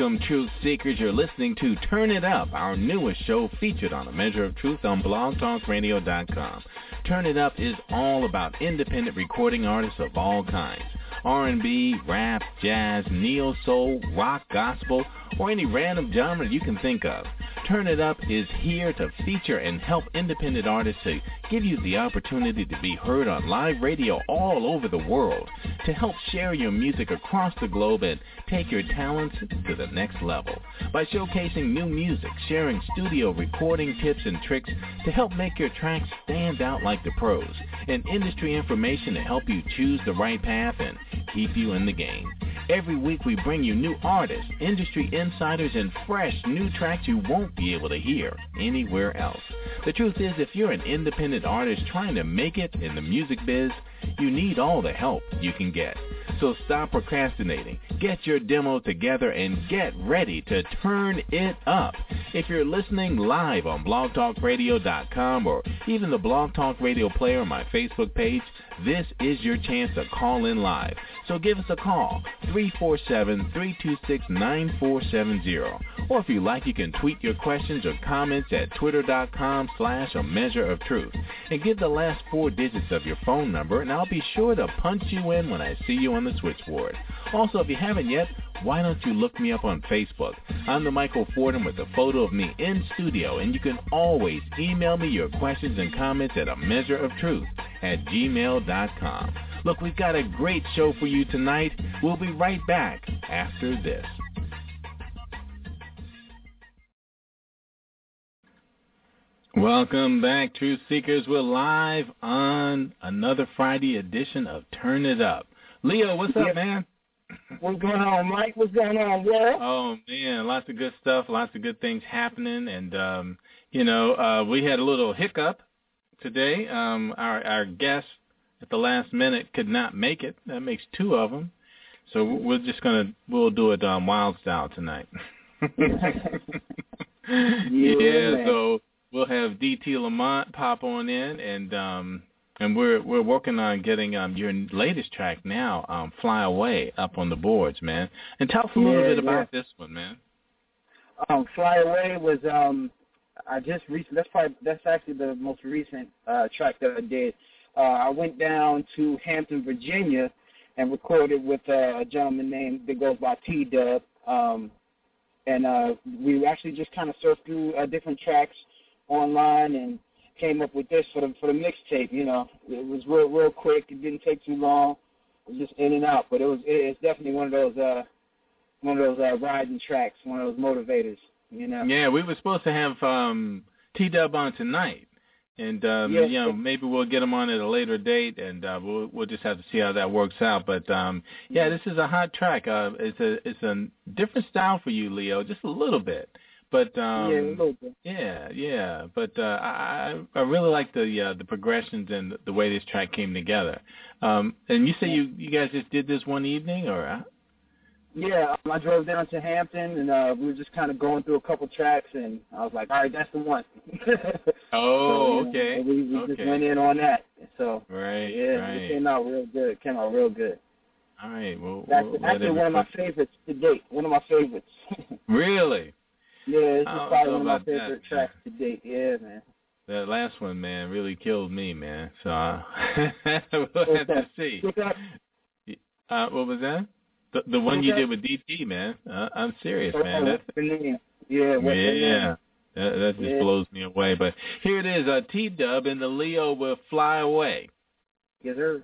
Welcome, Truth Seekers. You're listening to Turn It Up, our newest show featured on A Measure of Truth on blogtalkradio.com. Turn It Up is all about independent recording artists of all kinds. R&B, rap, jazz, neo soul, rock, gospel, or any random genre you can think of. Turn It Up is here to feature and help independent artists to give you the opportunity to be heard on live radio all over the world, to help share your music across the globe and take your talents to the next level. By showcasing new music, sharing studio recording tips and tricks to help make your tracks stand out like the pros, and industry information to help you choose the right path and keep you in the game. Every week we bring you new artists, industry insiders, and fresh new tracks you won't be able to hear anywhere else. The truth is, if you're an independent artist trying to make it in the music biz, you need all the help you can get. So stop procrastinating. Get your demo together and get ready to turn it up. If you're listening live on blogtalkradio.com or even the Blog Talk Radio player on my Facebook page, this is your chance to call in live. So give us a call, 347-326-9470. Or if you like, you can tweet your questions or comments at twitter.com slash a measure of truth. And give the last four digits of your phone number, and I'll be sure to punch you in when I see you on the switchboard. Also, if you haven't yet, why don't you look me up on Facebook? I'm the Michael Fordham with a photo of me in studio, and you can always email me your questions and comments at a measure of truth at gmail.com. Look, we've got a great show for you tonight. We'll be right back after this. Welcome back, Truth Seekers. We're live on another Friday edition of Turn It Up. Leo, what's up, man? What's going on, Mike? What's going on, Will? Oh man, lots of good stuff, lots of good things happening, and um, you know, uh, we had a little hiccup today. Um, our our guest at the last minute could not make it. That makes two of them. So we're just gonna we'll do it um, wild style tonight. yeah, so we'll have DT Lamont pop on in, and um, and we're we're working on getting um your latest track now, um, "Fly Away," up on the boards, man. And tell us a little Yeah, bit about yeah. this one, man. Um, Fly Away was um, I just recent. That's probably that's actually the most recent uh, track that I did. Uh, I went down to Hampton, Virginia, and recorded with uh, a gentleman named that goes by T Dubb. Um, and uh, we actually just kind of surfed through uh, different tracks online and came up with this for the for the mixtape. You know, it was real real quick. It didn't take too long. It was just in and out, but it was it, it's definitely one of those uh, one of those uh, riding tracks, one of those motivators. You know. Yeah, we were supposed to have um, T Dubb on tonight, and um, Yeah. you know maybe we'll get him on at a later date, and uh, we'll we'll just have to see how that works out. But um, yeah, this is a hot track. Uh, it's a it's a different style for you, Leo, just a little bit. But um, yeah, a little bit. Yeah, yeah, but uh, I I really like the uh, the progressions and the way this track came together. Um, and you say you you guys just did this one evening, or uh? Yeah, um, I drove down to Hampton, and uh, we were just kind of going through a couple tracks, and I was like, all right, that's the one. oh, So, you know, okay, we we just went in on that. So right, yeah, right. it came out real good. It came out real good. All right, well, That's we'll actually one of my favorites to date. One of my favorites. Really, yeah, this is probably one of my about that, favorite tracks to date. Yeah, man. that last one, man, really killed me, man. So uh, we'll What's have to see. Uh, what was that? The the one What's you that? did with DT, man. Uh, I'm serious, man. what's That's the? Yeah, what's the name? yeah. That, that just Yeah. blows me away. But here it is, uh, T Dubb and the Leo will fly away. Yes, sir.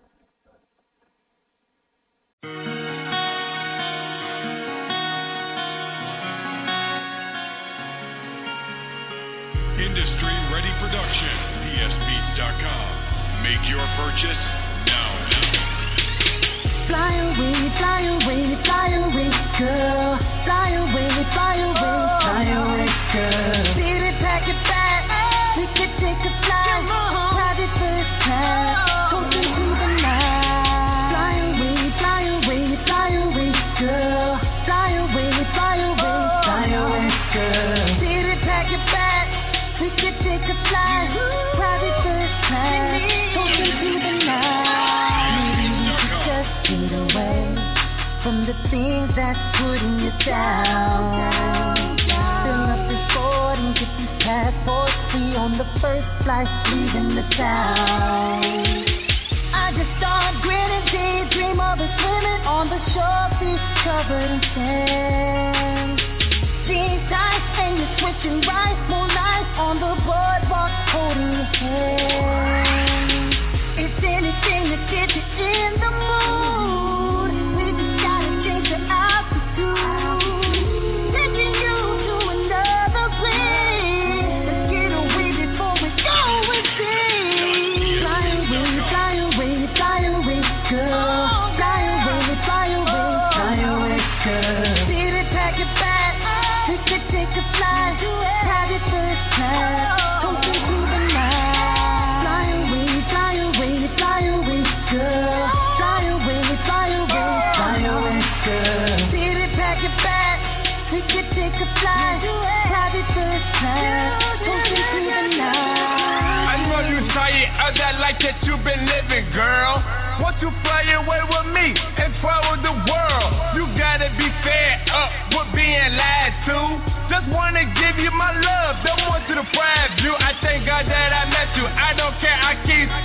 Industry Ready Production, PSBeats.com. Make your purchase now. Fly away, fly away, fly away, girl. Fly away, fly away, Fill up board and get on the first flight leaving the town. I just start grinning, daydream of us swimming on the shore, covered in sand. Seeing dice and you're switching rice,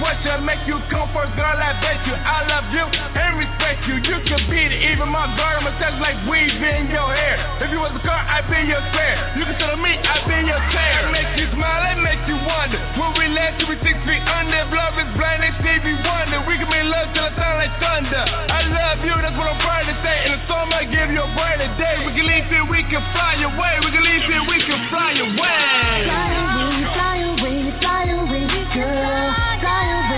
I keep make you come comfort, girl. I bet you I love you and respect you. You could beat it, even my garden mustache like weave in your hair. If you was a car, I'd be your spare. You can tell me I'd be your chair. I make you smile, I make you wonder. When we last to be six feet under, love is blind, they Stevie Wonder. We can make love till it sound like thunder. I love you, that's what I'm proud to say. In the storm, I give you a brighter day. We can leave here, we can fly away. We can leave here, we can fly away. Fly away, fly away, fly away, girl. Fly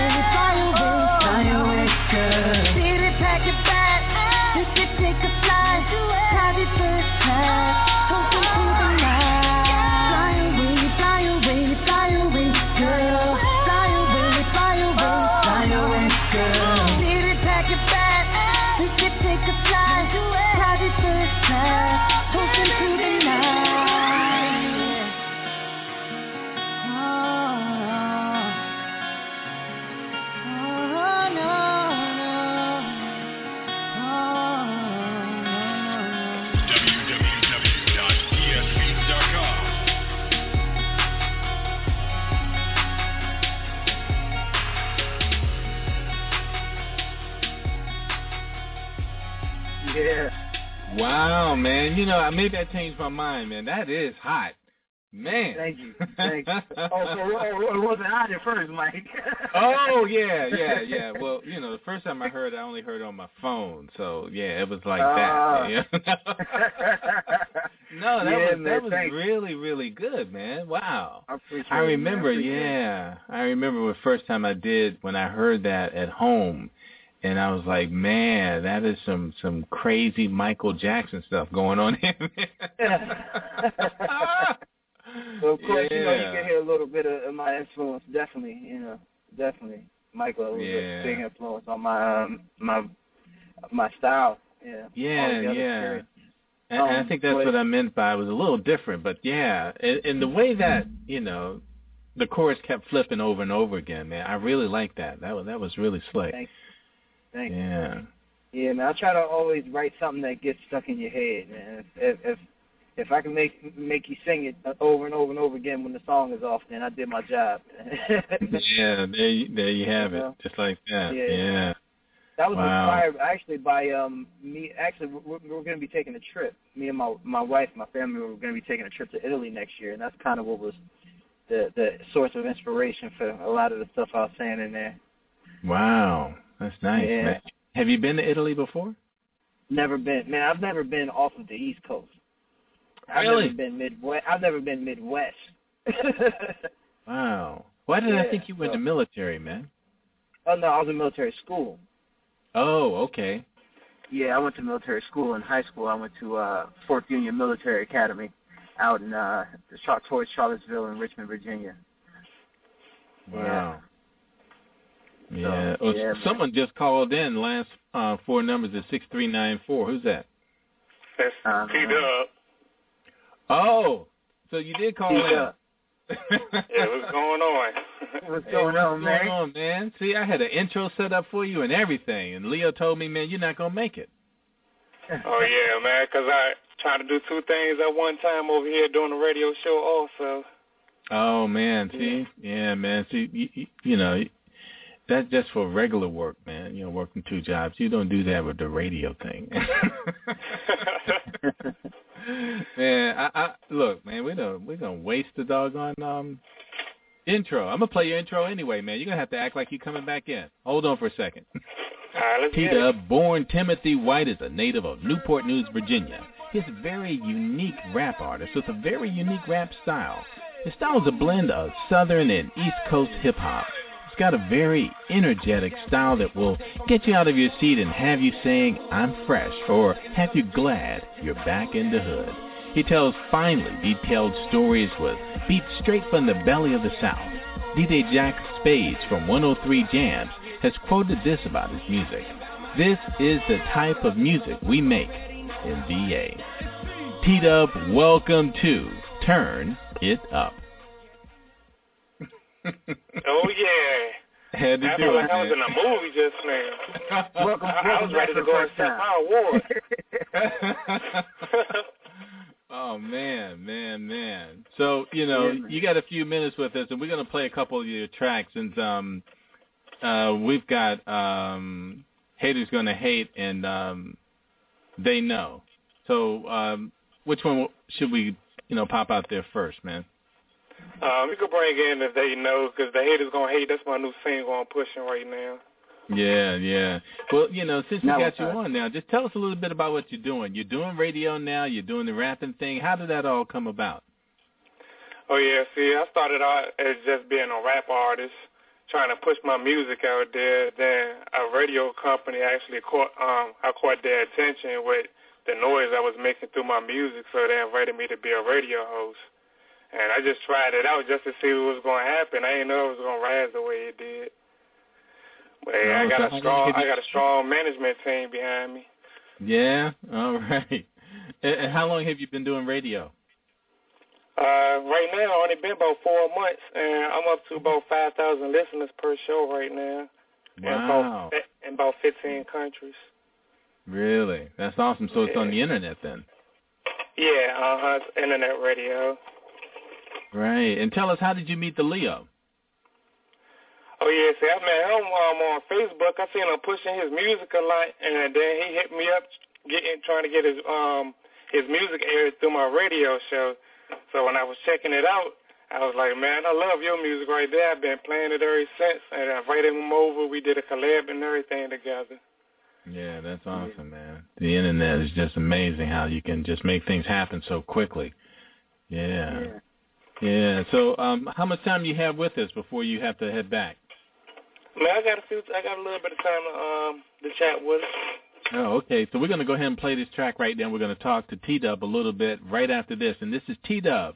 You know, I maybe I changed my mind, man. That is hot. Man. Thank you. Thank you. Oh, so oh, it wasn't hot at first, Mike. oh yeah, yeah, yeah. Well, you know, the first time I heard, it, I only heard it on my phone, so yeah, it was like uh, that. Yeah. no, that yeah, was man, that was thanks. really really good, man. Wow. I I remember, it. I yeah, I remember the first time I did when I heard that at home, and I was like, man, that is some some crazy Michael Jackson stuff going on here. So of course, you know, you can hear a little bit of, my influence. Definitely, you know, definitely. Michael was Yeah. a big influence on my um, my my style. Yeah. Yeah, yeah. And, and I Um, think that's but- what I meant by it was a little different, but yeah, and, and the way that you know the chorus kept flipping over and over again, man, I really like that. That was that was really slick. Thanks. Thanks. Yeah, Yeah, man. I try to always write something that gets stuck in your head, man. If if if I can make make you sing it over and over and over again when the song is off, then I did my job. yeah. There, you, there you have it, just like that. Yeah. Yeah. That was Wow. inspired actually by um me. Actually, we're, we're going to be taking a trip. Me and my my wife, my family, we're going to be taking a trip to Italy next year, and that's kind of what was the the source of inspiration for a lot of the stuff I was saying in there. Wow, that's nice. Yeah. Man. Have you been to Italy before? Never been, man. I've never been off of the East Coast. I've Really? never been Midwest. I've never been Midwest. Wow. Why did I think you went so- to military, man? oh no, I was in military school. Oh, okay. Yeah, I went to military school in high school. I went to uh Fork Union Military Academy out in uh towards Charlottesville in Richmond, Virginia. Wow. Yeah. So, Oh, yeah, man. someone just called in. Last uh, four numbers is six three nine four. Who's that? That's Uh, T-Dubb. Oh, so you did call T-Dubb. in. Yeah, what's going on? What's Hey, going what's on, man? going on, man? See, I had an intro set up for you and everything, and Leo told me, man, you're not gonna make it. oh yeah, man, 'cause I trying to do two things at one time over here doing the radio show also. Oh man, see, yeah, man, see, you, you, you know, that's just for regular work, man. You know, working two jobs. You don't do that with the radio thing. man, I, I look, man, we don't we're gonna waste the doggone um intro. I'm gonna play your intro anyway, man. You're gonna have to act like you're coming back in. Hold on for a second. Right, let's get it. T-Dubb, born Timothy White, is a native of Newport News, Virginia. He's a very unique rap artist with a very unique rap style. His style is a blend of Southern and East Coast hip hop. He's got a very energetic style that will get you out of your seat and have you saying, I'm fresh, or have you glad you're back in the hood. He tells finely detailed stories with beats straight from the belly of the South. DJ Jack Spades from 103 Jamz has quoted this about his music. This is the type of music we make in VA. T-Dubb, welcome to Turn It Up. Oh yeah. Had to I do feel it, like I was in a movie just now. Welcome, I, I was ready to go the and first step time. my award. oh man, man, man. So you know, Yeah, you got a few minutes with us, and we're gonna play a couple of your tracks. And um, uh, we've got um, haters gonna hate, and um, they know. So um, which one should we, you know, pop out there first, man? Um, you could bring in if they know, 'cause the haters gonna hate. That's my new single I'm pushing right now. Yeah, yeah. Well, you know, since we Now got you on now, just tell us a little bit about what you're doing. You're doing radio now. You're doing the rapping thing. How did that all come about? Oh yeah, see, I started out as just being a rap artist, trying to push my music out there. Then a radio company actually caught um I caught their attention with the noise I was making through my music, so they invited me to be a radio host. And I just tried it out just to see what was going to happen. I didn't know it was going to rise the way it did. But yeah, Oh, I got a strong I got a strong management team behind me. Yeah. All right. And how long have you been doing radio? Uh, right now, I only been about four months, and I'm up to about 5,000 listeners per show right now. In about, in about 15 countries. Really? That's awesome. So it's on the internet then. Yeah, uh-huh, it's internet radio. Right. And tell us, how did you meet the Leo? Oh, yeah, see, I met him um, on Facebook. I seen him pushing his music a lot, and then he hit me up getting trying to get his um his music aired through my radio show. So when I was checking it out, I was like, man, I love your music right there. I've been playing it ever since, and I invited him over. We did a collab and everything together. Yeah, that's awesome, man. The internet is just amazing how you can just make things happen so quickly. Yeah. Yeah. Yeah. So, um, how much time do you have with us before you have to head back? Man, I got a few. I got a little bit of time to um to chat with. Us. Oh, okay. So we're going to go ahead and play this track right now. We're going to talk to T Dubb a little bit right after this, and this is T Dubb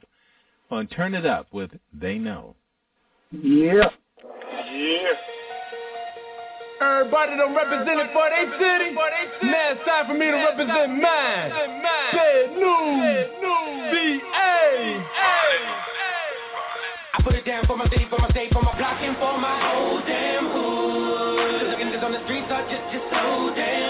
on Turn It Up with They Know. Yeah. Yeah. Everybody done represented for they city. Now it's time for me to represent mine. Bad news. B.A. I down for my city, for my state, for my block, and for my whole damn hood. Looking this on the streets are just, just so damn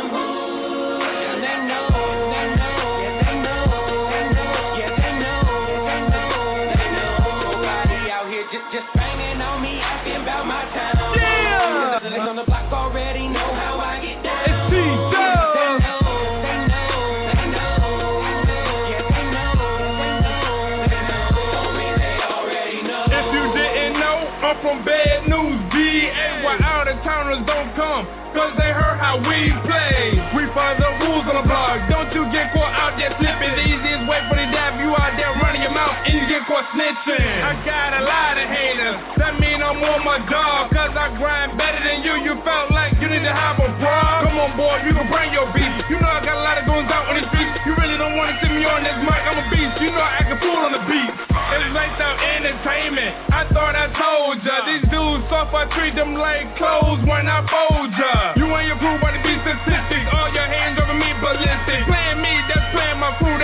caught snitching. I got a lot of haters. That mean I'm on my job, cause I grind better than you. You felt like you need to have a bra. Come on, boy, you can bring your beat. You know I got a lot of goons out on the streets. You really don't wanna see me on this mic, I'm a beast. You know I act a fool on the beat. It's like the entertainment. I thought I told ya. These dudes soft, I treat them like clothes when I fold ya. You and your crew wanna be statistics. All your hands over me ballistic. Playing me, that's playing my crew,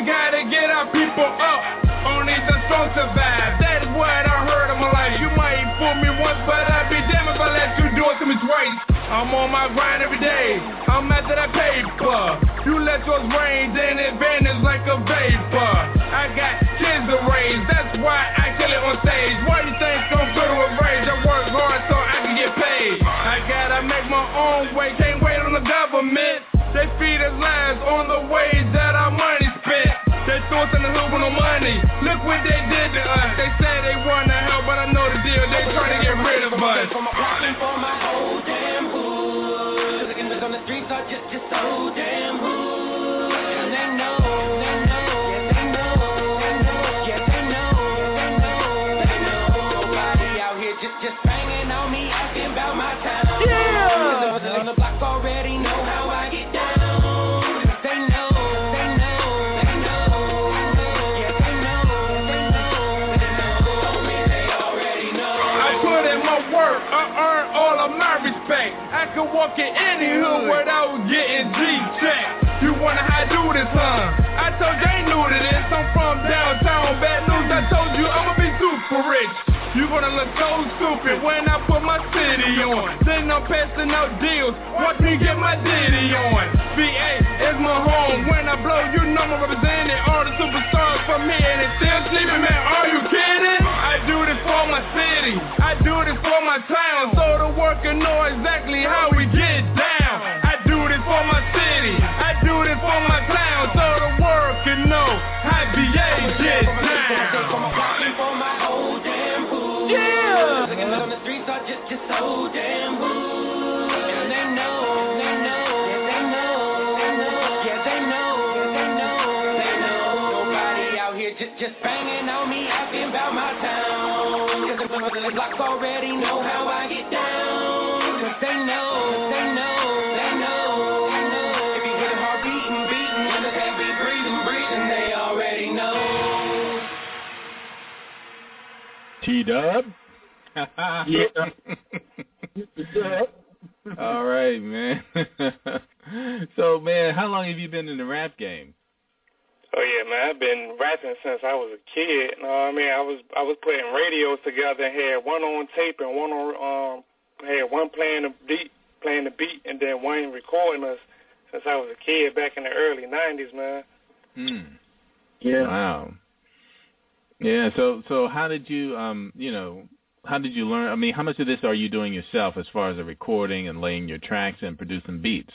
We gotta get our people up. Only the strong survive. That is what I heard in my life. You might fool me once, but I'd be damned if I let you do it to me twice. I'm on my grind every day. I'm after that paper. You let yours rain, then it vanishes like a vapor. I got kids to raise, that's why I kill it on stage. Why you think I'm good with rage? I work hard so I can get paid. I gotta make my own way, can't wait on the government. They feed us lies on the Us in the hood with no money. Look what they did to us. They say they wanna help, but I know the deal. They trying to get rid of us. For my for my whole damn hood. Looking on the streets are just, just so damn I can walk in any hood without getting G-checked. You wonder how I do this, huh? I told you I ain't new to this. I'm from downtown, bad news. I told you I'ma be super rich. You gonna look so stupid when I put my city on. Then I'm passing out deals. Watch me get my ditty on. VA is my home. When I blow, you know I'm representing all the superstars for me. And it's still sleeping, man. Are you kidding? I do this for my city. I do this for my town. So the worker know exactly how we get down. I do this for my city. I do this for my town. So the worker know how VA get down. Just banging on me, asking about my town. Cause the, the blocks already know how I get down. Cause they know, they know, they know, they know. If you hear the heart beating, beating, and the heavy breathing, breathing, they already know. T Dubb. Yeah. All right, man. so, man, how long have you been in the rap game? Oh yeah, man. I've been rapping since I was a kid. You know what I mean? I was I was putting radios together and had one on tape and one on um had one playing the beat playing the beat and then one recording us since I was a kid back in the early nineties, man. Hmm. Yeah. Wow. Yeah. So so how did you um you know how did you learn? I mean, how much of this are you doing yourself as far as the recording and laying your tracks and producing beats?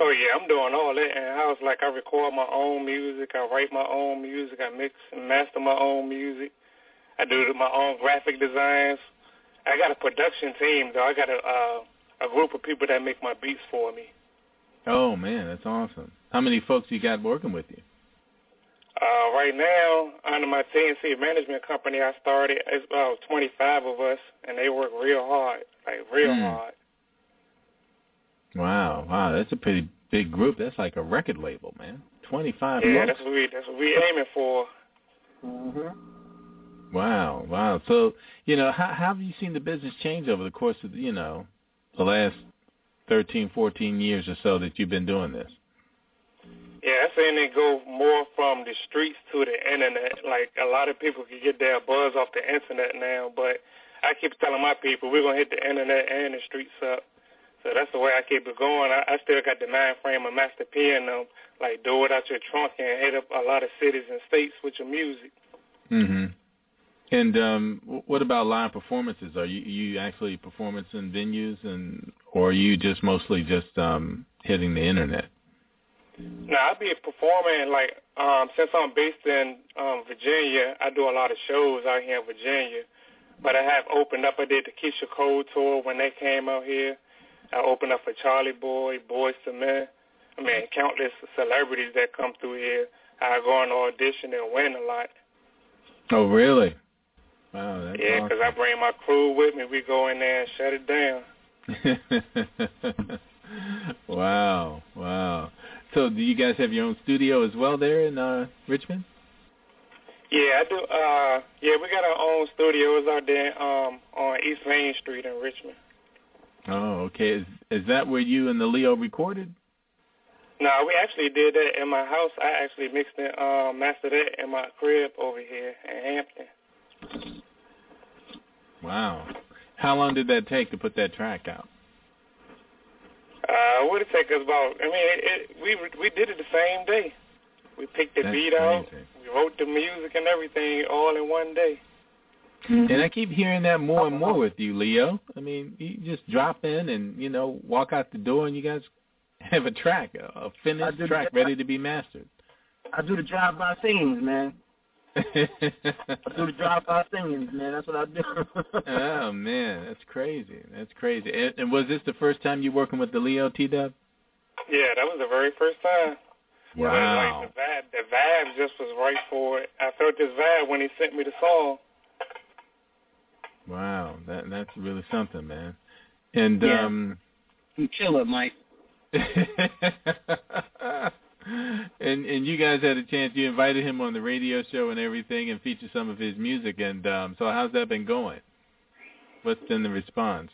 Oh yeah, I'm doing all that in house. Like I record my own music, I write my own music, I mix and master my own music. I do my own graphic designs. I got a production team though. I got a uh, a group of people that make my beats for me. Oh man, that's awesome. How many folks you got working with you? Uh, right now, under my TNC management company, I started. It's about 25 of us, and they work real hard, like real Mm. hard. Wow, wow, that's a pretty big group. That's like a record label, man. Twenty-five Yeah, folks. that's what we that's what we aiming for. Mhm. Wow, wow. So, you know, how, how have you seen the business change over the course of, you know, the last thirteen, fourteen years or so that you've been doing this? Yeah, I saying it go more from the streets to the internet. Like a lot of people can get their buzz off the internet now, but I keep telling my people we're gonna hit the internet and the streets up. So that's the way I keep it going. I, I still got the mind frame of Master P and them. Like do it out your trunk and hit up a lot of cities and states with your music. hmm And um, what about live performances? Are you you actually performance in venues, and or are you just mostly just um, hitting the internet? Now I be performing like um since I'm based in um Virginia, I do a lot of shows out here in Virginia. But I have opened up I did the Keyshia Cole tour when they came out here. I opened up for Charlie Boy, Boyz II Men. I mean countless celebrities that come through here. I go on audition and win a lot. Oh, really? Wow, that's Yeah, 'cause I bring my crew with me. We go in there and shut it down. wow, wow. So, do you guys have your own studio as well there in uh, Richmond? Yeah, I do. Uh, yeah, we got our own studios out there um, on East Main Street in Richmond. Oh, okay. Is is that where you and the Leo recorded? No, we actually did that in my house. I actually mixed it, uh, mastered it in my crib over here in Hampton. Wow. How long did that take to put that track out? Uh, what did it take us about? I mean, it, it, we we did it the same day. We picked the That's beat out, crazy. we wrote the music and everything all in one day. And I keep hearing that more and more with you, Leo. I mean, you just drop in and you know walk out the door, and you guys have a track, a, a I finished track that. ready to be mastered. I do the drive-by scenes, man. I do the drive-by scenes, man. That's what I do. oh man, that's crazy. That's crazy. And, and was this the first time you working with the Leo T Dubb? Yeah, that was the very first time. But, Wow. Like the vibe, the vibe just was right for it. I felt this vibe when he sent me the song. Wow, that that's really something, man. And Yeah. um you killer, Mike. and and you guys had a chance. You invited him on the radio show and everything, and featured some of his music. And um, so, how's that been going? What's been the response?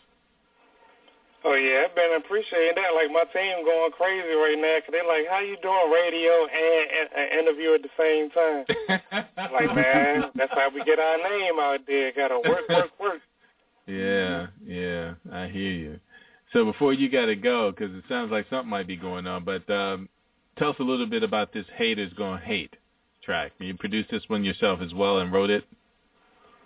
Oh yeah, I've been appreciating that. Like my team going crazy right now 'cause they're like, "How you doing radio and an interview at the same time?" like man, that's how we get our name out there. Got to work, work, work. Yeah, yeah, I hear you. So before you got to go, because it sounds like something might be going on, but um, tell us a little bit about this "Haters Gonna Hate" track. You produced this one yourself as well and wrote it.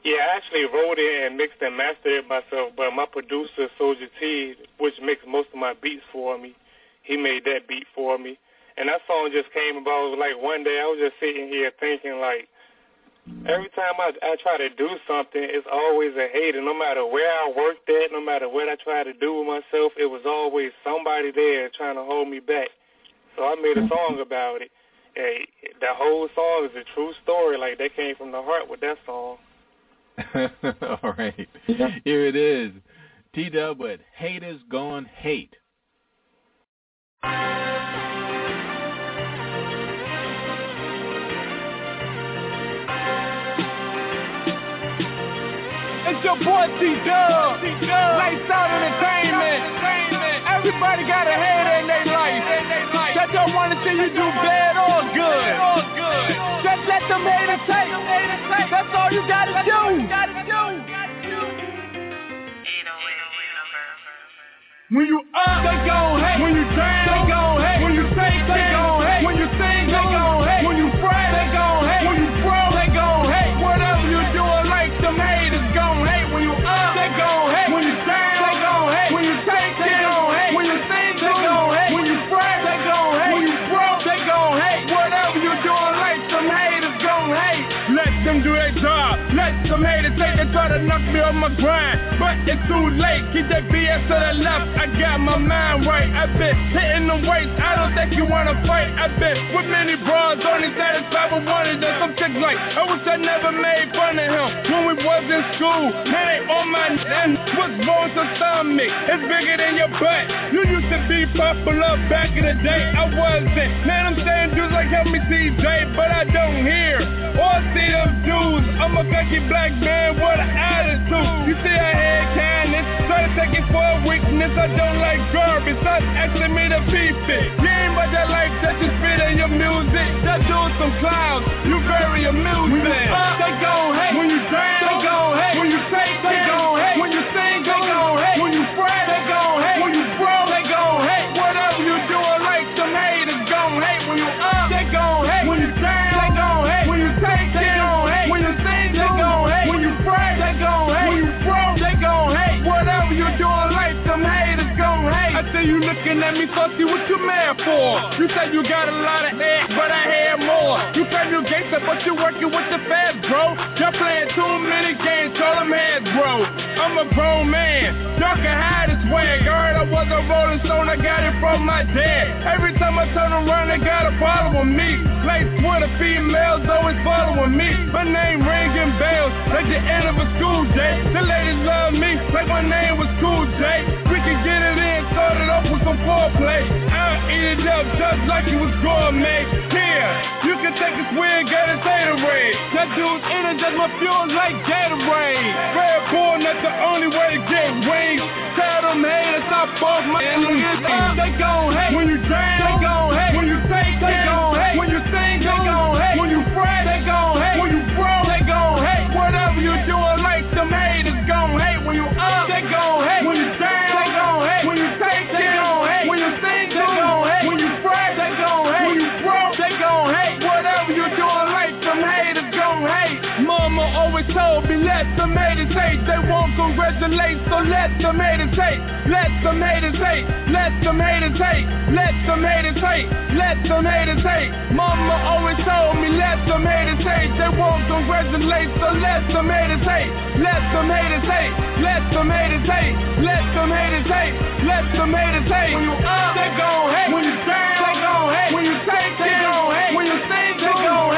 Yeah, I actually wrote it and mixed and mastered it myself, but my producer, Soldier T, which makes most of my beats for me, he made that beat for me. And that song just came about like one day I was just sitting here thinking like every time I I try to do something, it's always a hater. No matter where I worked at, no matter what I try to do with myself, it was always somebody there trying to hold me back. So I made a song about it. And the whole song is a true story. Like that came from the heart with that song. All right. Here it is. T Dubb with Haters Gone Hate. It's your boy T-Dubb. Lights out entertainment. Everybody got a head in their life. That see you do bad or good. Just let them haters take. That's all you gotta do. When you up, they gon' hate. When you down, they gon' Let them do their job. Let some haters take try to knock me off my grind. But it's too late. Keep that BS to the left. I got my mind right. I've been hitting them weights. I don't think you wanna fight. I've been with many bras, only satisfied with one of them. Some chicks like, I wish I never made fun of him when we was in school. Now they on my and what's wrong to stomach? It's bigger than your butt. You used to be popular back in the day. I wasn't. Man, I'm saying dudes like help me DJ, but I don't hear or see them dudes. I'm a cocky black man with an attitude. You see I had kindness, try to take it for a weakness. I don't like garbage. Stop asking me to beef it. You ain't about that life that you spit in your music. Just doing some clouds. You very amusing. When you up, they gon' hate. When you down, they gon' hate. When you say, they gon' hate. When you sing, they gon' hate. When you pray, mad. You said you got a lot of head, but I had more. You claim you gangster, but you working with the feds, bro. You're playing too many games, all them heads, bro. I'm a grown man. Y'all can hide this swag. I heard I was a rolling stone, I got it from my dad. Every time I turn around, they got a problem with me. Like Twitter, females always following me. My name ringing bells, like the end of a school day. The ladies love me, like my name was Cool J. in, start it off with some foreplay. Eat it up just like it was gourmet. Here, you can take a swig at a Gatorade. That dude's in it, just my fuel like Gatorade. Red Bull, not the only way to get wings. Tell them haters, stop off my niggas. They gon' hate. When you down, they gon' hate. When you take, they congratulate, so let them haters hate. Let them haters hate. Let them haters hate. Let them haters hate. Let them haters hate. Mama always told me, let them haters hate. They won't congratulate, so let them haters hate. Let them haters hate. Let them haters hate. Let them haters hate. Let them haters hate. When you up, they gon' hate. When you down, they gon' hate. When you take, they gon' hate. When you sing, they gon' hate.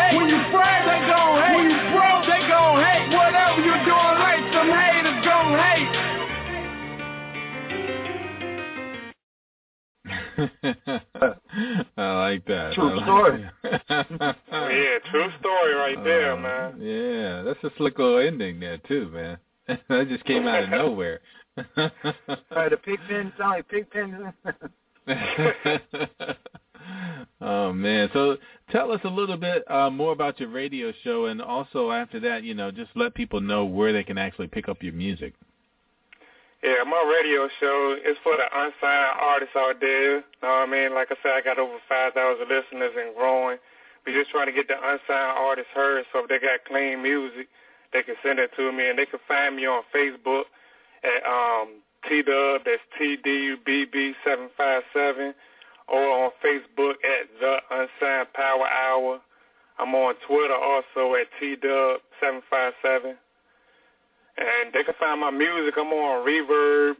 I like that. True I like story. that. yeah, true story right there, Uh, man. Yeah, that's a slick little ending there too, man. that just came out of nowhere. Sorry, the pig pen sound like pig pen. oh man! So tell us a little bit uh, more about your radio show, and also after that, you know, just let people know where they can actually pick up your music. Yeah, my radio show is for the unsigned artists out there. You know what I mean? Like I said, I got over 5,000 listeners and growing. We're just trying to get the unsigned artists heard, so if they got clean music, they can send it to me, and they can find me on Facebook at um, T-Dubb, that's T-D-U-B-B-757, or on Facebook at The Unsigned Power Hour. I'm on Twitter also at T-Dubb757. And they can find my music. I'm on Reverb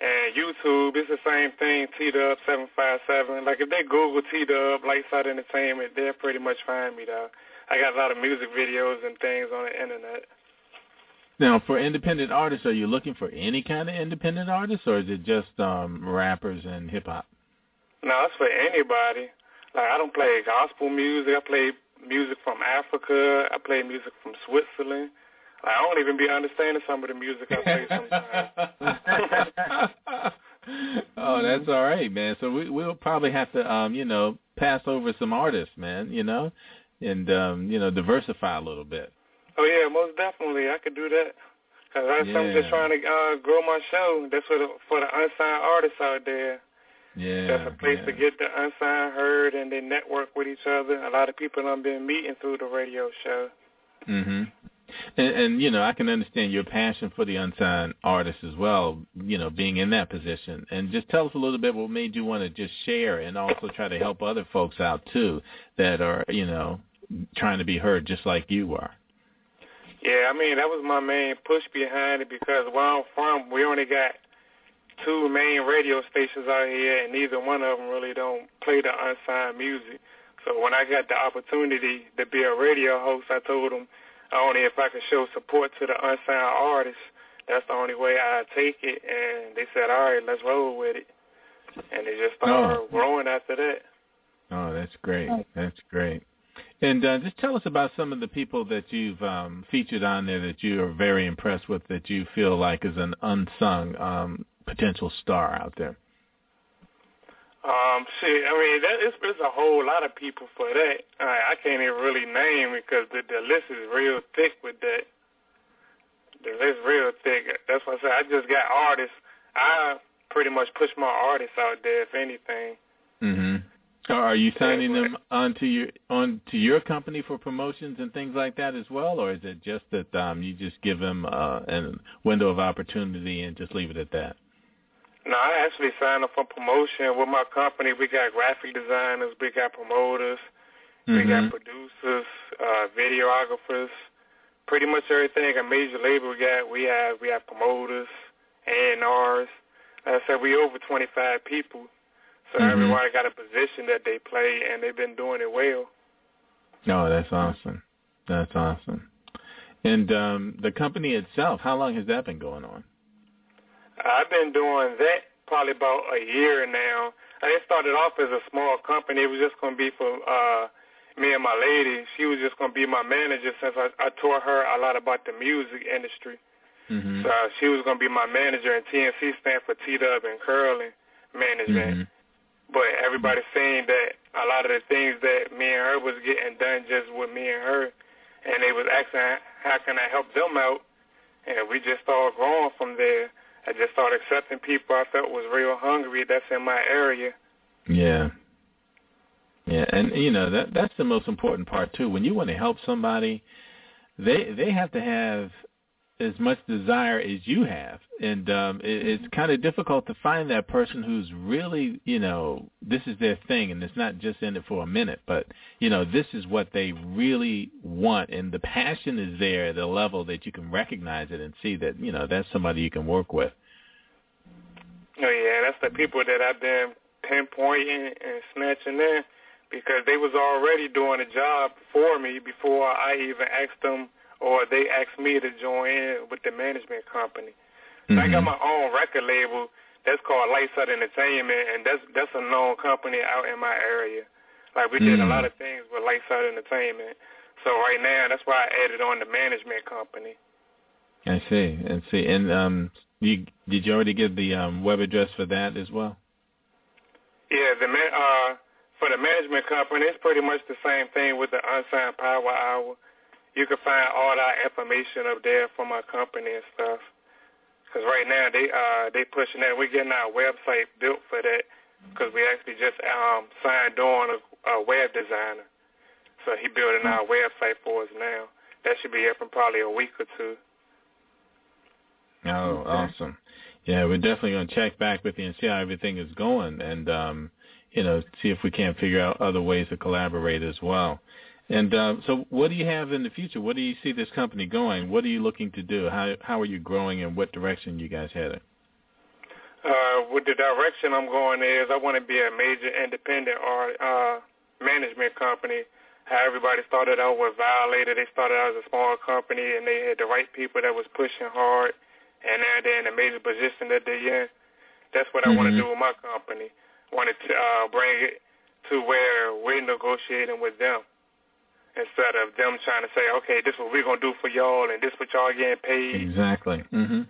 and YouTube. It's the same thing, T-Dubb757. Like if they Google T-Dubb, Lightside Entertainment, they'll pretty much find me, though. I got a lot of music videos and things on the internet. Now, for independent artists, are you looking for any kind of independent artists, or is it just um, rappers and hip hop? No, it's for anybody. Like I don't play gospel music. I play music from Africa. I play music from Switzerland. I don't even be understanding some of the music I play sometimes. oh, that's all right, man. So we we'll probably have to um, you know, pass over some artists, man, you know, and um, you know, diversify a little bit. Oh yeah, most definitely. I could do that. Cause I'm just trying to uh, grow my show. That's for the for the unsigned artists out there. Yeah. That's a place yeah. to get the unsigned heard, and they network with each other. A lot of people I've been meeting through the radio show. Mhm. And, and you know, I can understand your passion for the unsigned artists as well. You know, being in that position, and just tell us a little bit what made you want to just share and also try to help other folks out too that are you know trying to be heard just like you are. Yeah, I mean that was my main push behind it because where I'm from, we only got two main radio stations out here, and neither one of them really don't play the unsigned music. So when I got the opportunity to be a radio host, I told them only if I could show support to the unsigned artists, that's the only way I take it. And they said, all right, let's roll with it. And they just started Oh. growing after that. Oh, that's great. That's great. And uh, just tell us about some of the people that you've um, featured on there that you are very impressed with, that you feel like is an unsung um, potential star out there. Um, shit, I mean, that is there's a whole lot of people for that. I, I can't even really name because the the list is real thick with that. The list real thick. That's why I said I just got artists. I pretty much push my artists out there, if anything. hmm Are you signing them onto your onto your company for promotions and things like that as well, or is it just that um, you just give them uh, a window of opportunity and just leave it at that? No, I actually signed up for promotion with my company. We got graphic designers, we got promoters, we got Mhm. producers, uh, videographers, pretty much everything. A major label we got. We have we have promoters, A and R's. Like I said, we over 25 people, so Mhm. everybody got a position that they play, and they've been doing it well. Oh, that's awesome. That's awesome. And um, the company itself, how long has that been going on? I've been doing that probably about a year now. It started off as a small company. It was just going to be for uh, me and my lady. She was just going to be my manager since I, I taught her a lot about the music industry. Mm-hmm. So uh, she was going to be my manager, and TNC stand for T-Dubb and Curling Management. Mm-hmm. But everybody's saying that a lot of the things that me and her was getting done just with me and her, and they was asking how can I help them out, and we just started growing from there. I just started accepting people I felt was real hungry that's in my area. Yeah. Yeah, and you know that that's the most important part too. When you want to help somebody, they they have to have as much desire as you have, and um, it, it's kind of difficult to find that person who's really you know this is their thing, and it's not just in it for a minute, but you know this is what they really want, and the passion is there at a level that you can recognize it and see that you know that's somebody you can work with. Oh yeah, that's the people that I've been pinpointing and snatching in because they was already doing a job for me before I even asked them or they asked me to join in with the management company. So I got my own record label that's called Lights Out Entertainment and that's that's a known company out in my area. Like we did a Mm. lot of things with Lights Out Entertainment. So right now that's why I added on the management company. I see, I see. And um, you did you already give the um, web address for that as well? Yeah, the man, uh, for the management company, it's pretty much the same thing with the unsigned power hour. You can find all that information up there for my company and stuff. Because right now they uh they pushing that. We're getting our website built for that. Because we actually just um signed on a, a web designer, so he building our website for us now. That should be up in probably a week or two. Oh, awesome. Yeah, we're definitely going to check back with you and see how everything is going and, um, you know, see if we can't figure out other ways to collaborate as well. And uh, so what do you have in the future? What do you see this company going? What are you looking to do? How how are you growing and what direction you guys heading? Uh, with the direction I'm going is I want to be a major independent art uh, management company. How everybody started out with Violator, they started out as a small company and they had the right people that was pushing hard, and now they're in a major position that they're in. That's what I want to Mhm. do with my company. I wanted to uh, bring it to where we're negotiating with them, instead of them trying to say, okay, this is what we're gonna do for y'all, and this what y'all getting paid. Exactly. Mhm.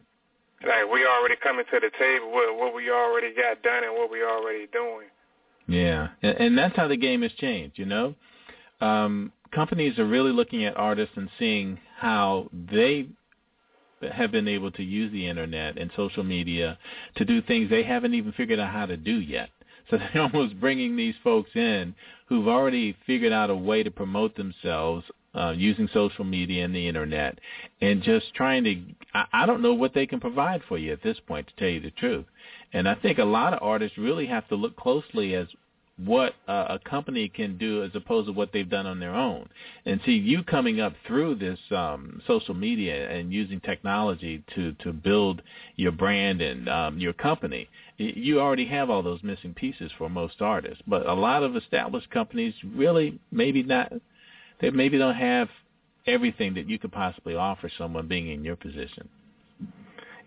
Like we already coming to the table with what we already got done and what we already doing. Yeah, and, and that's how the game has changed. You know, um, companies are really looking at artists and seeing how they have been able to use the internet and social media to do things they haven't even figured out how to do yet. So they're almost bringing these folks in who've already figured out a way to promote themselves uh, using social media and the internet, and just trying to. I, I don't know what they can provide for you at this point, to tell you the truth. And I think a lot of artists really have to look closely as what uh, a company can do as opposed to what they've done on their own. And see you coming up through this um, social media and using technology to to build your brand and um, your company. You already have all those missing pieces for most artists, but a lot of established companies really maybe not. They maybe don't have everything that you could possibly offer someone being in your position.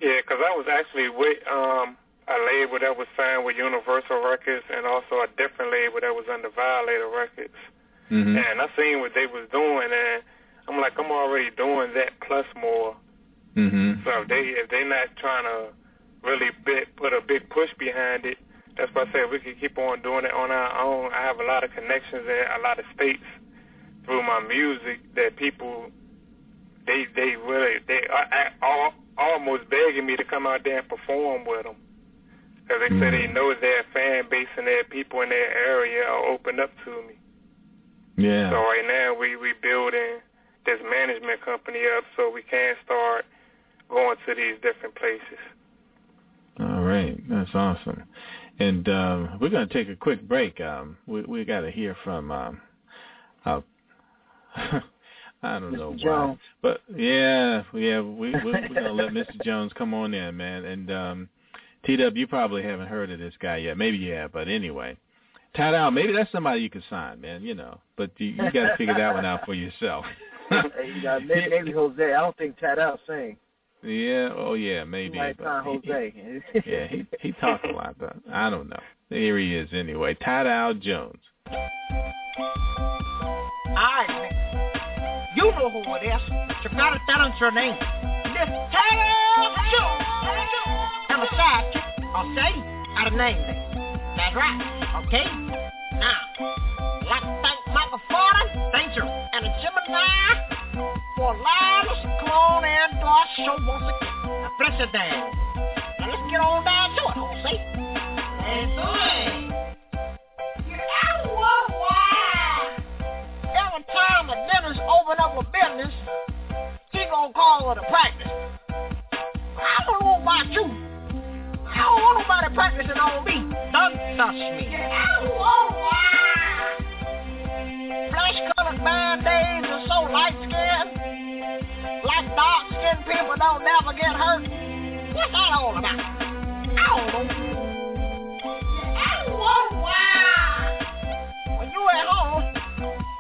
Yeah, because I was actually with um, a label that was signed with Universal Records and also a different label that was under Violator Records. Mm-hmm. And I seen what they was doing, and I'm like, I'm already doing that plus more. Mm-hmm. So if they if they not trying to really big, put a big push behind it, that's why I said we can keep on doing it on our own. I have a lot of connections in a lot of states through my music that people they they really they are, are almost begging me to come out there and perform with them. Because they said they know their fan base and their people in their area are open up to me. Yeah. So right now we we building this management company up so we can start going to these different places. All right, that's awesome. And um, we're going to take a quick break. Um, we we got to hear from um, uh, I don't Mr. know why, but yeah, yeah, we, we we're gonna let Mr. Jones come on in, man. And um, T W, you probably haven't heard of this guy yet. Maybe you have, but anyway, Tad Out, maybe that's somebody you could sign, man. You know, but you, you got to figure that one out for yourself. Hey, you got, maybe, maybe Jose. I don't think Tad out sing. Yeah, oh yeah, maybe. He might but sign he- Jose. yeah, he he talks a lot, but I don't know. Here he is anyway. Tad Out Jones. Alright, you know who it is. You gotta tell him your name. Sidekick, okay? Got a name. That's right, okay? Now, like thank Michael you, and the Gemini for us come on and do show once. Now, let's get on down to it, Jose. Every time open up a business, he gonna call it a practice. I don't know about you. I don't want nobody practicing on me. Don't touch me. Flesh colored band-aids are so light skinned. Like dark skinned people don't never get hurt. What's that all about? I don't know. When you at home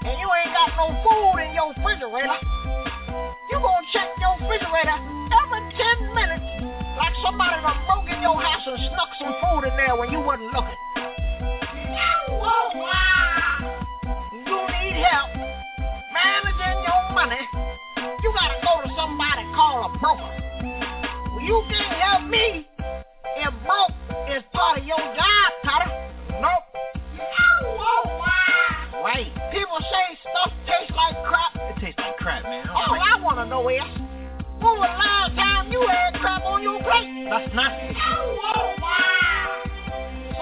and you ain't got no food in your refrigerator, you gonna check your refrigerator every 10 minutes like somebody done broke in your house and snuck some food in there when you wasn't looking. You need help managing your money. You gotta go to somebody called a broker. Well, you can't help me if broke is part of your job, Potter. Nope. Wait, people say stuff tastes like crap. It tastes like crap, man. All I oh, want to know is, when was the last time you had crap on your plate? That's nasty. Oh,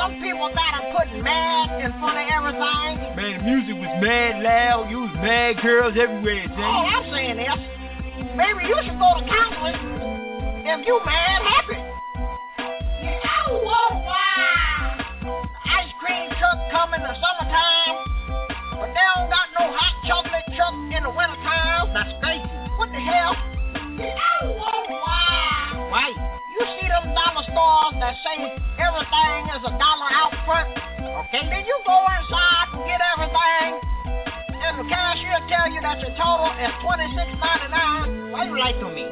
Some people gotta put mad in front of everything. Man, the music was mad loud. You was mad girls everywhere, Jay. Oh, I'm saying is, maybe you should go to counseling if you mad happy. Ice cream truck come in the summertime, but they don't got no hot chocolate truck in the wintertime. That's crazy. What the hell? Right. You see them dollar stores that say everything is a dollar out front? Okay, then you go inside and get everything, and the cashier tell you that your total is twenty six ninety nine. Why you like to me?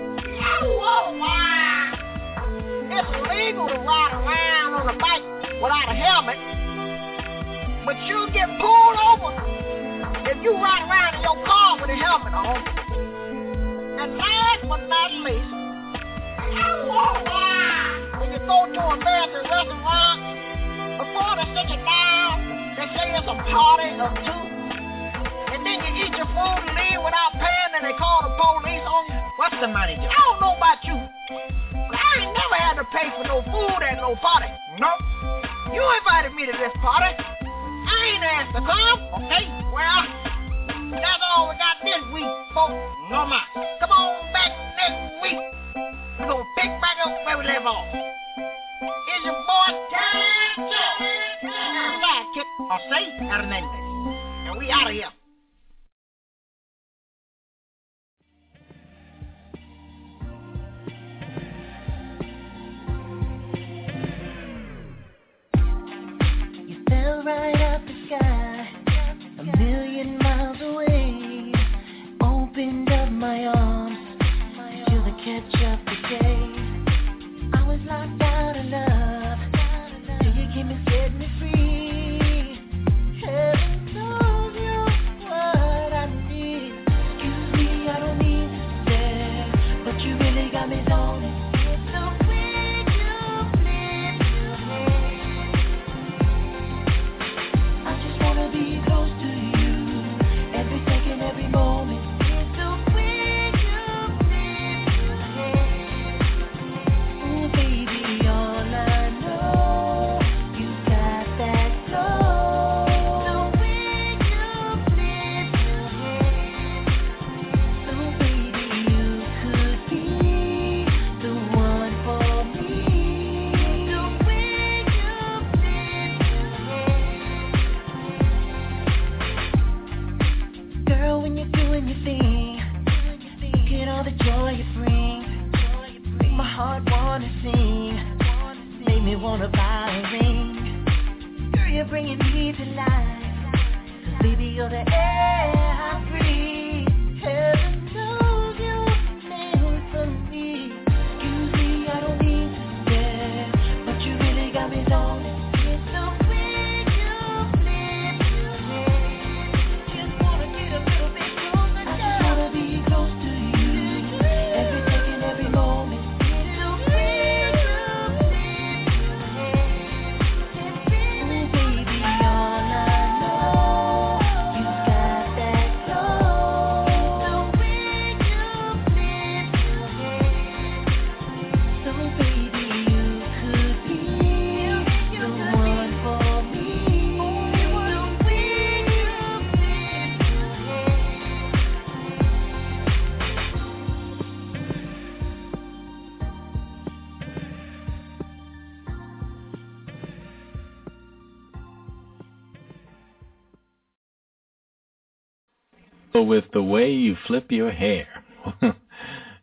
It's illegal to ride around on a bike without a helmet, but you get pulled over you ride around in your car coming on. And last but not least, when you go to a American restaurant, before they sit you down, they say it's a party of two. And then you eat your food and leave without paying and they call the police on you. What's the money, Joe? I don't know about you. But I ain't never had to pay for no food at no party. Nope. You invited me to this party. I ain't asked to come, okay? Well, that's all we got this week, folks. No more. Come on back next week. We're gonna pick back up where we left off. It's your boy. And sidekick, Jose Hernandez. And we out of here. Right out the sky, with the way you flip your hair. yeah,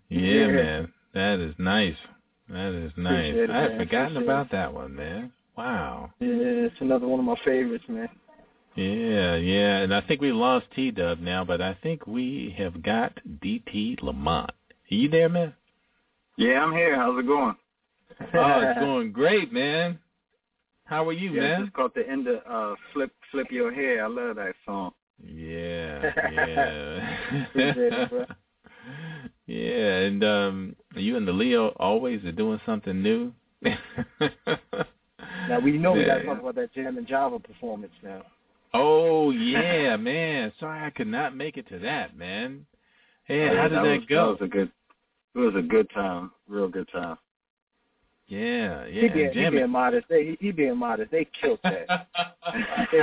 Yeah. man. That is nice. That is nice. It, I had man. forgotten Appreciate about it. that one, man. Wow. Yeah, it's another one of my favorites, man. Yeah, yeah. And I think we lost T Dubb now, but I think we have got DT Lamont. Are you there, man? Yeah, I'm here. How's it going? Oh, it's going great, man. How are you, yeah, man? It's called the end of uh, Flip Flip Your Hair. I love that song. Yeah, yeah. It, yeah, and um you and the Leo always are doing something new. Now we know we got to talk about that Jam and Java performance now. Oh yeah, man. Sorry I could not make it to that, man. Yeah, how did that, was, go? That was a good. It was a good time. Real good time. Yeah, he yeah. being, he being modest. They, he, he being modest. They killed that. they,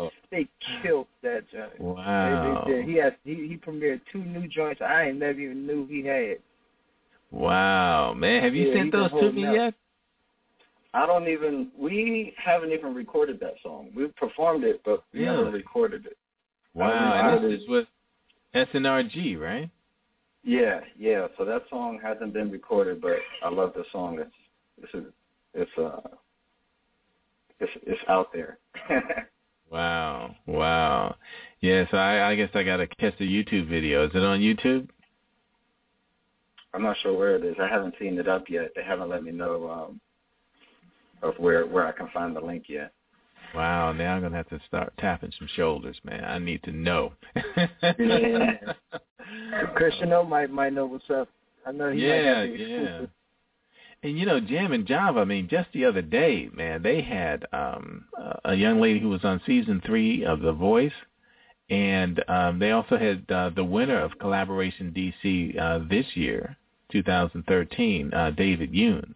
they killed that joint. Wow. They, they. He has he, he premiered two new joints I ain't never even knew he had. Wow, man. Have you Yeah, sent those to me out. yet? I don't even. We haven't even recorded that song. We've performed it, but we never Really? recorded it. Wow, and this is with SNRG, right? Yeah, yeah. So that song hasn't been recorded, but I love the song. It's it's it's uh it's it's out there. Wow, wow. Yeah, so I, I guess I gotta catch the YouTube video. Is it on YouTube? I'm not sure where it is. I haven't seen it up yet. They haven't let me know um of where where I can find the link yet. Wow, now I'm gonna have to start tapping some shoulders, man. I need to know. yeah. Christian O might might know what's up. I know he yeah, might have the yeah. exclusive. And you know, Jam and Java. I mean, just the other day, man, they had um a young lady who was on season three of The Voice, and um they also had uh, the winner of Collaboration DC uh, this year, 2013, uh, David Yoon,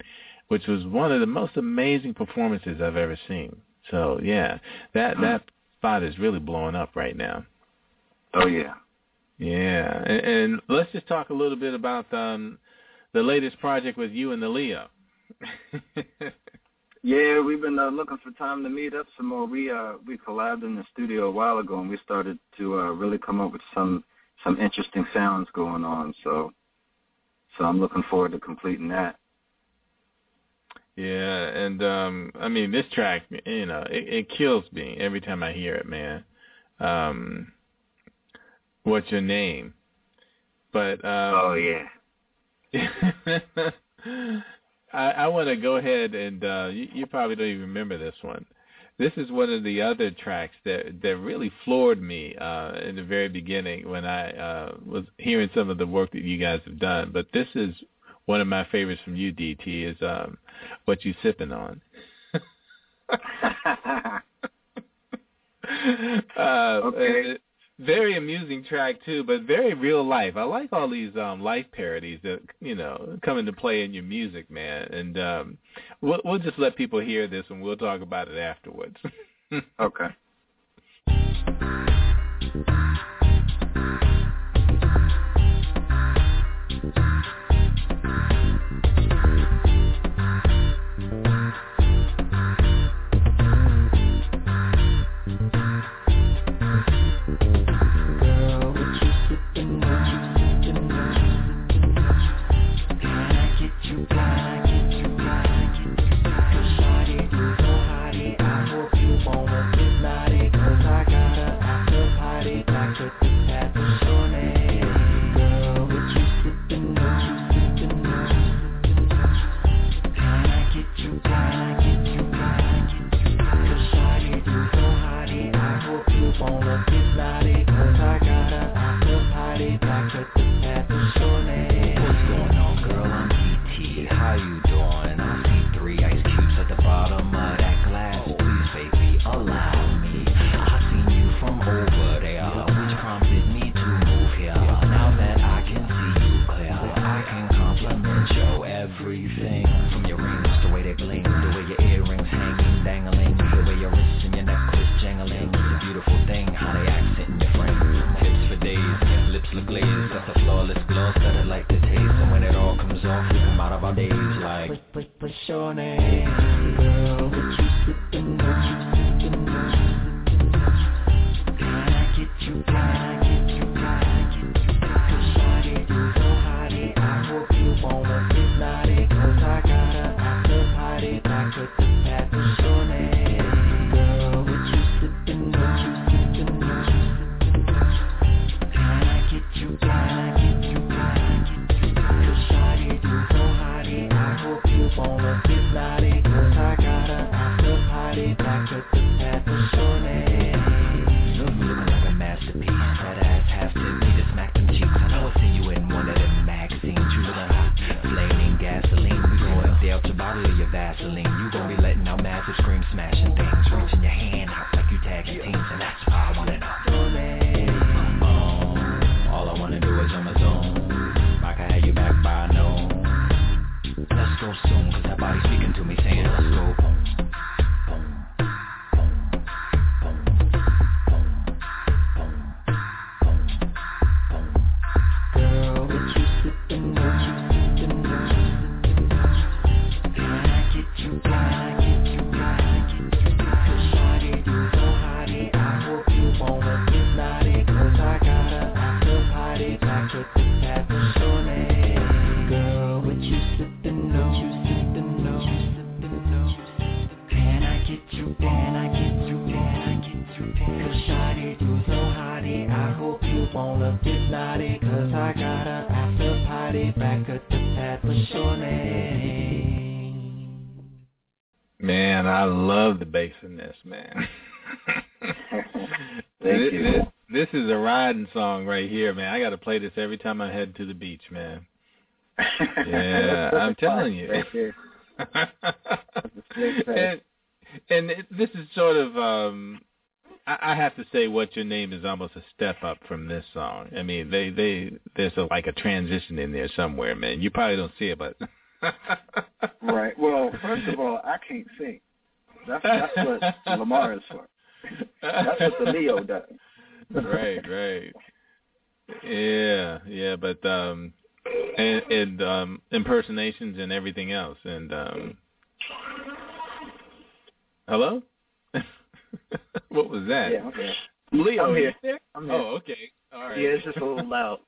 which was one of the most amazing performances I've ever seen. So yeah, that that spot is really blowing up right now. Oh yeah. Yeah, and, and let's just talk a little bit about um, the latest project with you and the Leo. Yeah, we've been uh, looking for time to meet up some more. We uh we collabed in the studio a while ago, and we started to uh, really come up with some some interesting sounds going on. So so I'm looking forward to completing that. Yeah, and um I mean this track, you know, it, it kills me every time I hear it, man. Um What's your name? But um Oh yeah. I, I want to go ahead and uh you, you probably don't even remember this one. This is one of the other tracks that that really floored me uh in the very beginning when I uh was hearing some of the work that you guys have done. But this is one of my favorites from you, DT, is um what you sipping on. uh, Okay. uh, very amusing track too, but very real life. I like all these um life parodies that you know come into play in your music, man. And um we'll we'll just let people hear this and we'll talk about it afterwards. okay. What's Man, I love the bass in this, man. Thank this, you. This, this is a riding song right here, man. I got to play this every time I head to the beach, man. Yeah, I'm telling you. Right and and it, this is sort of um I, I have to say what your name is almost a step up from this song. I mean, they they there's a, like a transition in there somewhere, man. You probably don't see it, but right. Well, first of all, I can't sing. That's that's what Lamar is for. That's what the Leo does. right, right. Yeah, yeah, but um and, and um impersonations and everything else and um Hello? what was that? Yeah, okay. Leo, I'm here. I'm here. Oh, okay. All right. Yeah, it's just a little loud.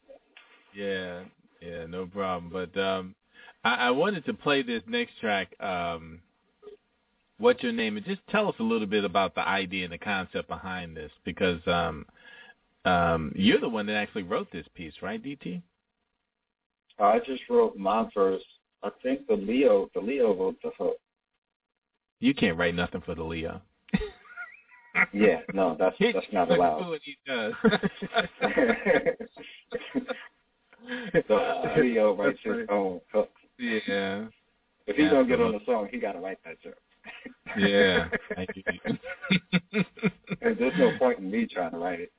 Yeah, yeah, no problem. But um I, I wanted to play this next track, um What's Your Name? And just tell us a little bit about the idea and the concept behind this because um um you're the one that actually wrote this piece, right, DT? I just wrote mine first. I think the Leo, the Leo wrote the hook. You can't write nothing for the Leo. Yeah, no, that's that's not allowed. what he does. so Leo writes his own hook. yeah. If he's gonna get on the song, he gotta write that joke. Yeah. There's no point in me trying to write it.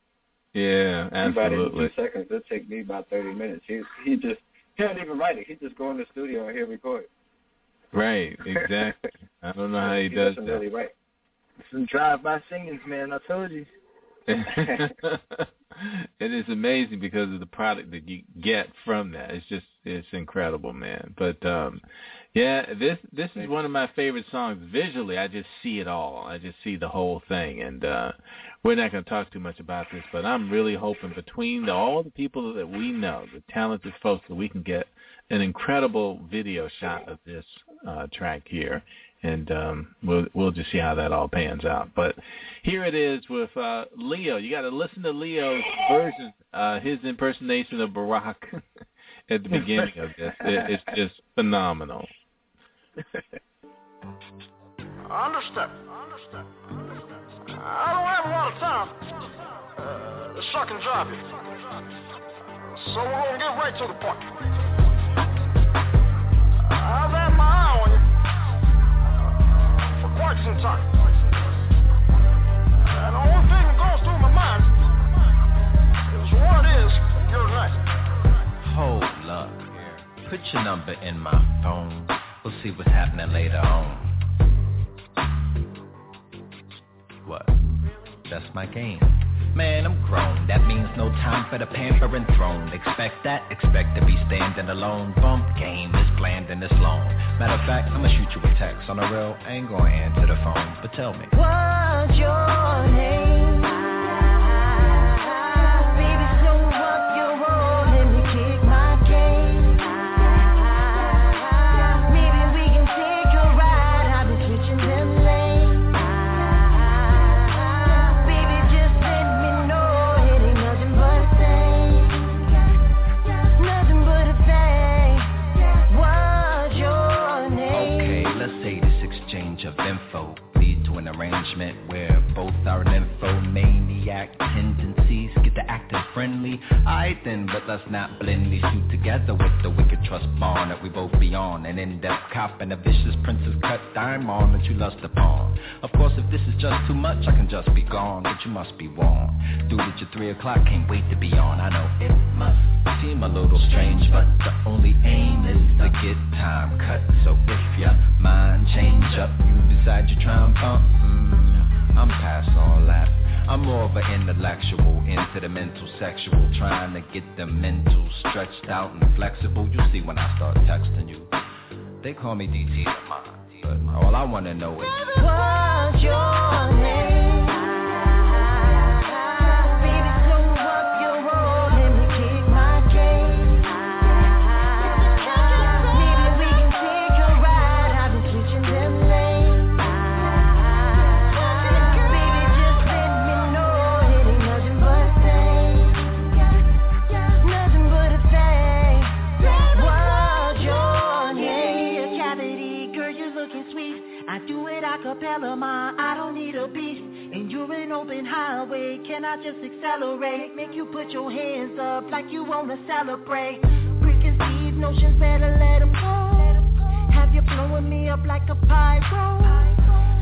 yeah, He write in two seconds. It'll take me about thirty minutes. He he just he don't even write it. He just go in the studio and he'll record. Right, exactly. I don't know how he does doesn't that. really write. Some drive-by singings, man. I told you. it is amazing because of the product that you get from that. It's just it's incredible, man. But um yeah, this this is one of my favorite songs. Visually, I just see it all. I just see the whole thing and uh we're not going to talk too much about this, but I'm really hoping between the, all the people that we know, the talented folks that we can get an incredible video shot of this uh track here and um we'll we'll just see how that all pans out. But here it is with uh Leo. You got to listen to Leo's version, uh his impersonation of Barack at the beginning of this. It, it's just phenomenal. Understand. Understand. I don't have a lot of time uh, to suck drive it. So we're going to get right to the point. I've had my eye on you for quite some time. And the only thing that goes through my mind is what is your name? Hold up. Put your number in my phone. We'll see what's happening later on. What? That's my game. Man, I'm grown. That means no time for the pampering throne. Expect that, expect to be standing alone. Bump game is bland and it's long. Matter of fact, I'ma shoot you a text on the real. Ain't gonna answer the phone, but tell me. What's your name? Of info. Lead to an arrangement where both our nymphomaniac tendencies to acting friendly. Alright then, but let's not blindly shoot together with the wicked trust bond that we both be on. An in-depth cop and a vicious princess cut diamond that you lust upon. Of course, if this is just too much, I can just be gone, but you must be warned. Dude at your three o'clock can't wait to be on. I know it must seem a little strange, but the only aim is to get time cut. So if your mind change up, you decide you try and bump. Mm, I'm past all that. I'm more of an intellectual, into the mental sexual, trying to get the mental stretched out and flexible. You see when I start texting you. They call me DT but all I wanna know is What's your Alamo, I don't need a beat. And you're an open highway, can I just accelerate? Make you put your hands up like you wanna celebrate. Preconceived notions, better let them go. Have you blowing me up like a pyro?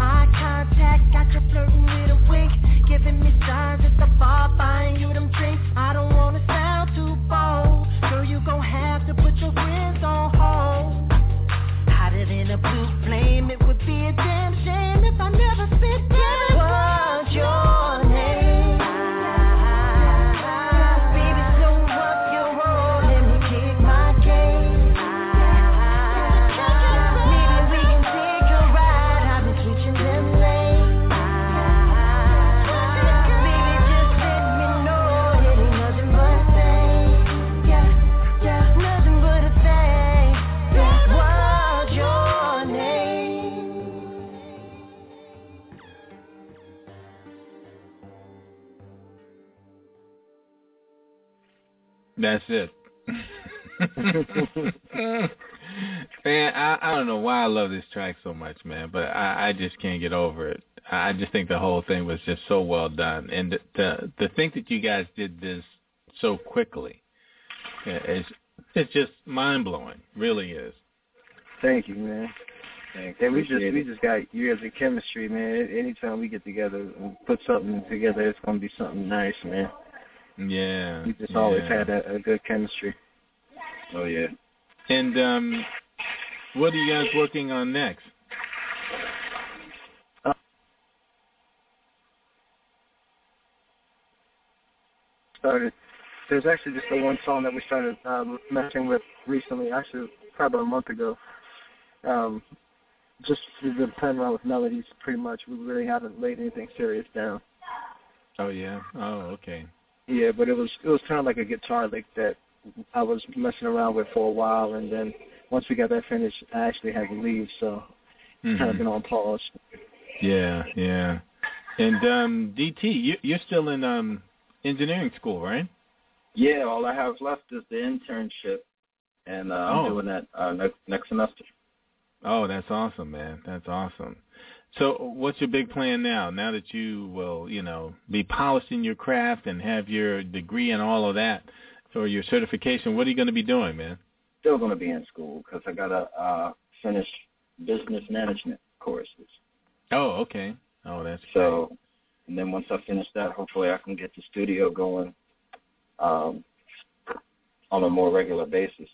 Eye contact, got you flirting with a wink. Giving me signs at the bar, buying you them drinks. I don't wanna sound too bold. Girl, you gon' have to put your That's it. man, I, I don't know why I love this track so much, man, but I, I just can't get over it. I just think the whole thing was just so well done, and the the, the think that you guys did this so quickly is it's just mind blowing. Really is. Thank you, man. Thanks. And we just Appreciate we just got years of chemistry, man. Anytime we get together and put something together, it's gonna be something nice, man. Yeah. We just always had a, a good chemistry. Oh yeah. And um, what are you guys working on next? Started. There's actually just the one song that we started um, messing with recently, actually probably a month ago. Um, just we've been playing around with melodies pretty much. We really haven't laid anything serious down. Oh yeah. Oh okay. Yeah, but it was it was kind of like a guitar lick that I was messing around with for a while, and then once we got that finished, I actually had to leave, so it's kind of been on pause. Yeah, yeah. And um, DT, you, you're still in um, engineering school, right? Yeah, all I have left is the internship, and uh, I'm Oh. doing that uh, next next semester. Oh, that's awesome, man. That's awesome. So, what's your big plan now? Now that you will, you know, be polishing your craft and have your degree and all of that or your certification, what are you going to be doing, man? Still going to be in school because I got to uh, finish business management courses. Oh, okay. Oh, that's So, and then once I finish that, hopefully I can get the studio going um, on a more regular basis.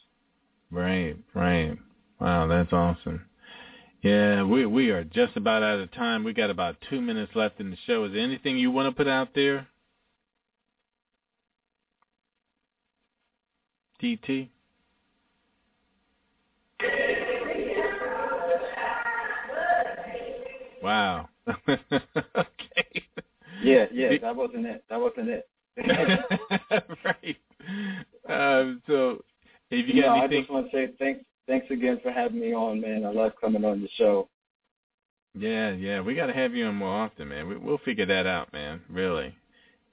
Right, right. Wow, that's awesome. Yeah, we we are just about out of time. We got about two minutes left in the show. Is there anything you want to put out there? DT? Wow. okay. Yeah, yeah, that wasn't it. That wasn't it. right. Um, so, if you no, got I anything, I just want to say thanks, thanks again for having me on, man. I love coming on the show. Yeah, yeah, we got to have you on more often, man. We, we'll figure that out, man. Really.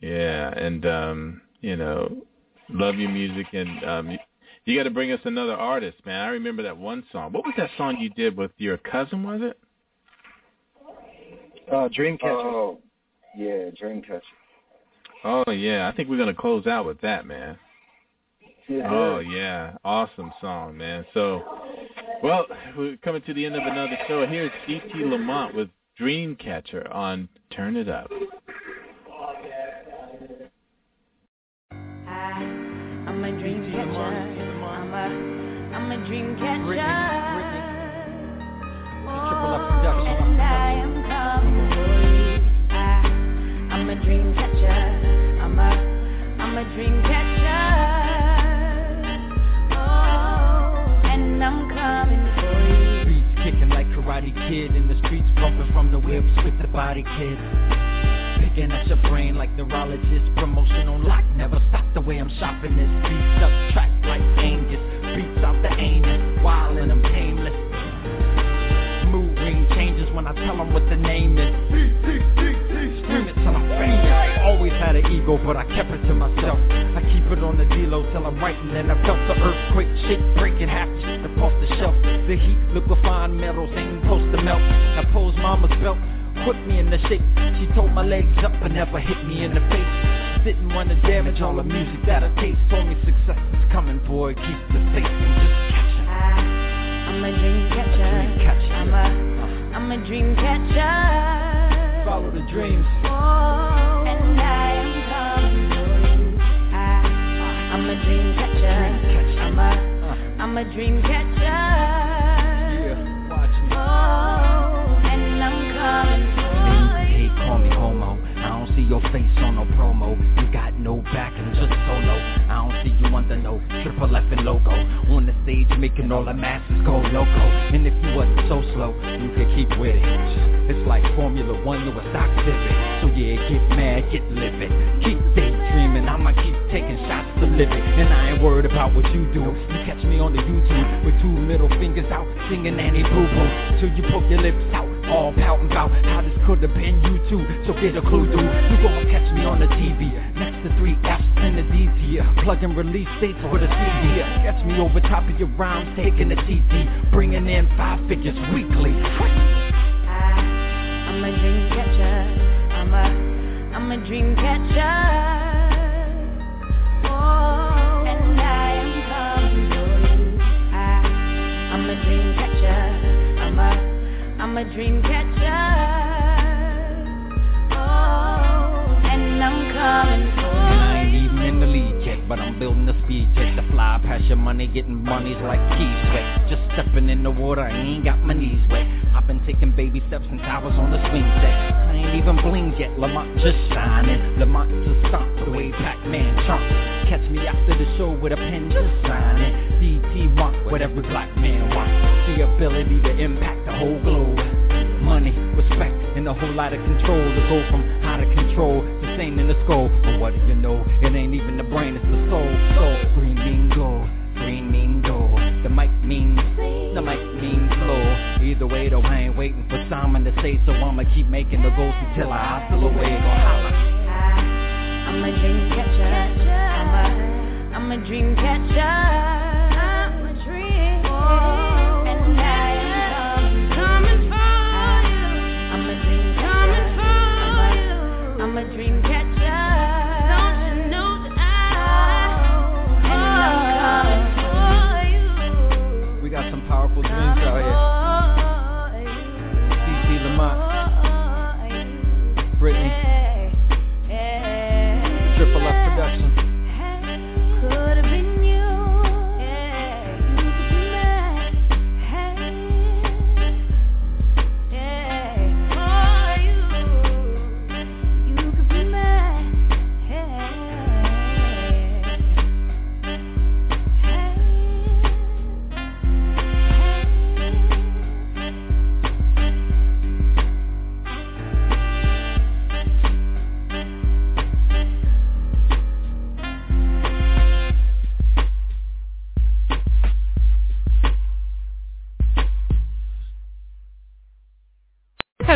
Yeah, and um, you know, love your music, and um, you, you got to bring us another artist, man. I remember that one song. What was that song you did with your cousin? Was it? Uh, Dreamcatcher. Oh, yeah, Dreamcatcher. Oh yeah, I think we're gonna close out with that, man. Yeah. Oh yeah, awesome song, man. So, well, we're coming to the end of another show. Here's D.T. Lamont with Dreamcatcher on Turn It Up. I'm a dream catcher. I'm a, I'm a dream catcher. Oh, and I am coming for you. I, I'm a dream catcher. I'm a, I'm a dream catcher. Karate Kid in the streets, bumping from the whips with the body kid. Picking at your brain like neurologist, promotion on lock. Never stop the way I'm shopping this. Beats up track like Angus, beats out the anus, wild and I'm tameless. Mood ring changes when I tell them what the name is. Scream it till I'm famous. Always had an ego, but I kept it to myself. I keep it on the D-Lo till I'm writing, and I felt the earthquake shake, breaking half just off the shelf. The heat liquefying metals ain't supposed to melt. I pose mama's belt. put me in the shape. She told my legs up and never hit me in the face. Didn't want to damage all the music that I taste. Told me success is coming, boy, keep the faith and just catch her. Ah, I'm a dream catcher. Dream catcher. I'm a, I'm a dream catcher. Follow the dreams. Oh, I'm a dream catcher. I'm a, I'm a dream catcher. See your face on no promo. You got no back and just solo. I don't see you under no triple F and logo. On the stage making all the masses go loco. And if you wasn't so slow, you could keep with it. It's like Formula One to a stock civic. So yeah, get mad, get livid. Keep daydreaming, I'ma keep taking shots to live it. And I ain't worried about what you do. You catch me on the YouTube with two middle fingers out, singing Annie Boo Boo. Till you poke your lips out, all pouting about how this could have been you too. So get a clue, dude. You gon' catch me on the TV next to three F's and the D's. Plug and release states with a CD. Catch me over top of your rhymes, taking the TT, bringing in five figures weekly. I'm a dream catcher. I'm a, I'm a dream catcher. I'm a dream catcher. Oh, and I'm coming for And I ain't even in the lead yet, but I'm building the speed jet to fly past your money, getting monies like keys sweat. Just stepping in the water, I ain't got my knees wet. I've been taking baby steps since I was on the swing set. I ain't even blinked yet, Lamont just shining. Lamont just stomped the way Pac-Man chomps. Catch me after the show with a pen just signing. DT want what every black man wants. The ability to impact the whole globe. Money, respect, and a whole lot of control to go from out of control to sane in the skull. But what do you know? It ain't even the brain, it's the soul. So green mean gold, green mean gold. The mic means, the mic means low. Either way though, I ain't waiting for Simon to say so. I'ma keep making the goals until I hustle away. Go holla. I'm a dream catcher. I'm a, I'm a dream catcher.